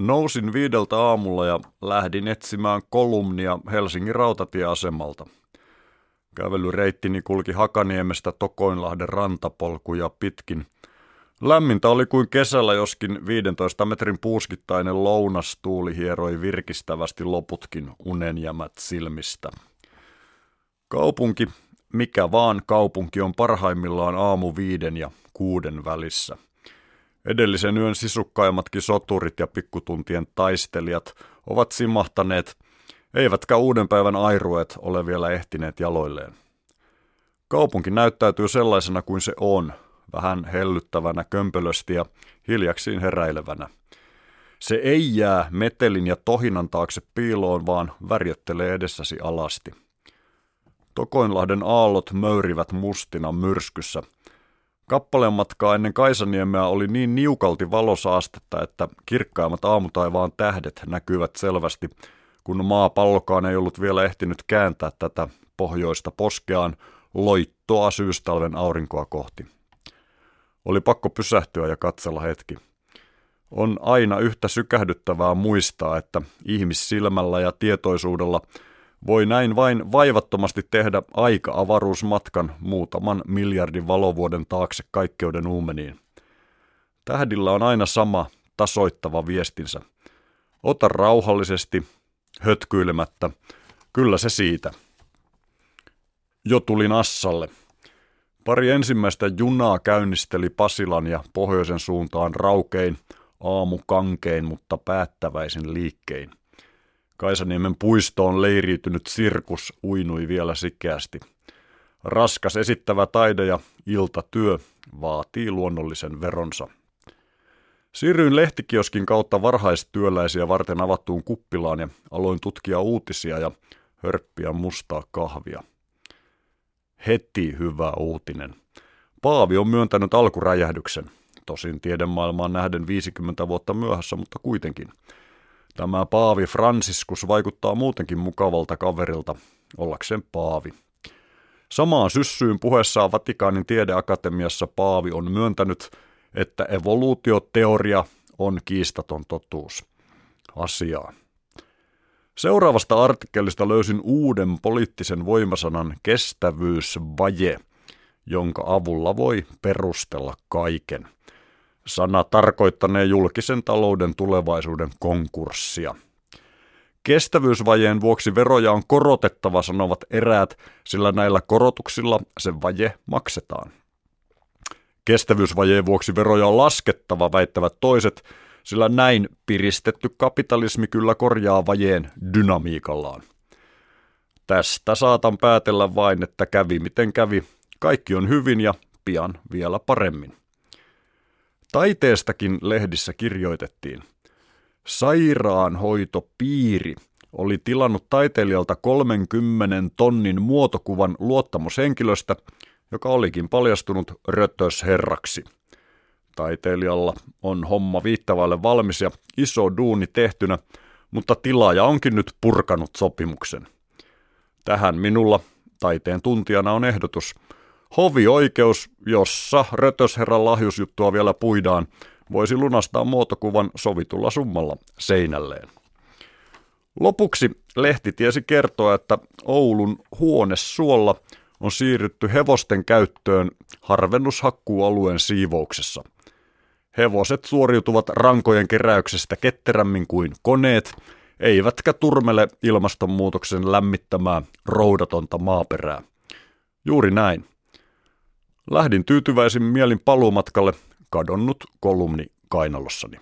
Nousin viideltä aamulla ja lähdin etsimään kolumnia Helsingin rautatieasemalta. Kävelyreittini kulki Hakaniemestä Tokoinlahden rantapolkuja pitkin. Lämmintä oli kuin kesällä, joskin 15 metrin puuskittainen lounastuuli hieroi virkistävästi loputkin unenjämät silmistä. Kaupunki, mikä vaan kaupunki on parhaimmillaan aamu viiden ja kuuden välissä. Edellisen yön sisukkaimmatkin soturit ja pikkutuntien taistelijat ovat simahtaneet, eivätkä uuden päivän airuet ole vielä ehtineet jaloilleen. Kaupunki näyttäytyy sellaisena kuin se on, vähän hellyttävänä kömpelösti ja hiljaksiin heräilevänä. Se ei jää metelin ja tohinan taakse piiloon, vaan värjöttelee edessäsi alasti. Tokoinlahden aallot möyrivät mustina myrskyssä – Kappaleen matkaa ennen Kaisaniemeä oli niin niukalti valosaastetta, että kirkkaimmat aamutaivaan tähdet näkyvät selvästi, kun maapallokaan ei ollut vielä ehtinyt kääntää tätä pohjoista poskeaan loittoa syystalven aurinkoa kohti. Oli pakko pysähtyä ja katsella hetki. On aina yhtä sykähdyttävää muistaa, että ihmissilmällä ja tietoisuudella – voi näin vain vaivattomasti tehdä aika-avaruusmatkan muutaman miljardin valovuoden taakse kaikkeuden uumeniin. Tähdillä on aina sama tasoittava viestinsä. Ota rauhallisesti, hötkyilemättä, kyllä se siitä. Jo tulin Assalle. Pari ensimmäistä junaa käynnisteli Pasilan ja pohjoisen suuntaan raukein, aamu kankein, mutta päättäväisin liikkein – Kaisaniemen puistoon leiriytynyt sirkus uinui vielä sikeästi. Raskas esittävä taide ja iltatyö vaatii luonnollisen veronsa. Siirryin lehtikioskin kautta varhaistyöläisiä varten avattuun kuppilaan ja aloin tutkia uutisia ja hörppiä mustaa kahvia. Heti hyvä uutinen. Paavi on myöntänyt alkuräjähdyksen. Tosin tiedemaailmaan nähden 50 vuotta myöhässä, mutta kuitenkin – Tämä Paavi Franciscus vaikuttaa muutenkin mukavalta kaverilta, ollakseen Paavi. Samaan syssyyn puheessaan Vatikaanin tiedeakatemiassa Paavi on myöntänyt, että evoluutioteoria on kiistaton totuus. Asiaa. Seuraavasta artikkelista löysin uuden poliittisen voimasanan kestävyysvaje, jonka avulla voi perustella kaiken – Sana tarkoittanee julkisen talouden tulevaisuuden konkurssia. Kestävyysvajeen vuoksi veroja on korotettava, sanovat eräät, sillä näillä korotuksilla se vaje maksetaan. Kestävyysvajeen vuoksi veroja on laskettava, väittävät toiset, sillä näin piristetty kapitalismi kyllä korjaa vajeen dynamiikallaan. Tästä saatan päätellä vain, että kävi miten kävi. Kaikki on hyvin ja pian vielä paremmin. Taiteestakin lehdissä kirjoitettiin. Sairaanhoitopiiri oli tilannut taiteilijalta 30 tonnin muotokuvan luottamushenkilöstä, joka olikin paljastunut rötösherraksi. Taiteilijalla on homma viittavalle valmis ja iso duuni tehtynä, mutta tilaaja onkin nyt purkanut sopimuksen. Tähän minulla taiteen tuntijana on ehdotus – Hovioikeus, jossa rötösherran lahjusjuttua vielä puidaan, voisi lunastaa muotokuvan sovitulla summalla seinälleen. Lopuksi lehti tiesi kertoa, että Oulun huonesuolla on siirrytty hevosten käyttöön harvennushakkuualueen siivouksessa. Hevoset suoriutuvat rankojen keräyksestä ketterämmin kuin koneet, eivätkä turmele ilmastonmuutoksen lämmittämää roudatonta maaperää. Juuri näin. Lähdin tyytyväisin mielin paluumatkalle kadonnut kolumni kainalossani.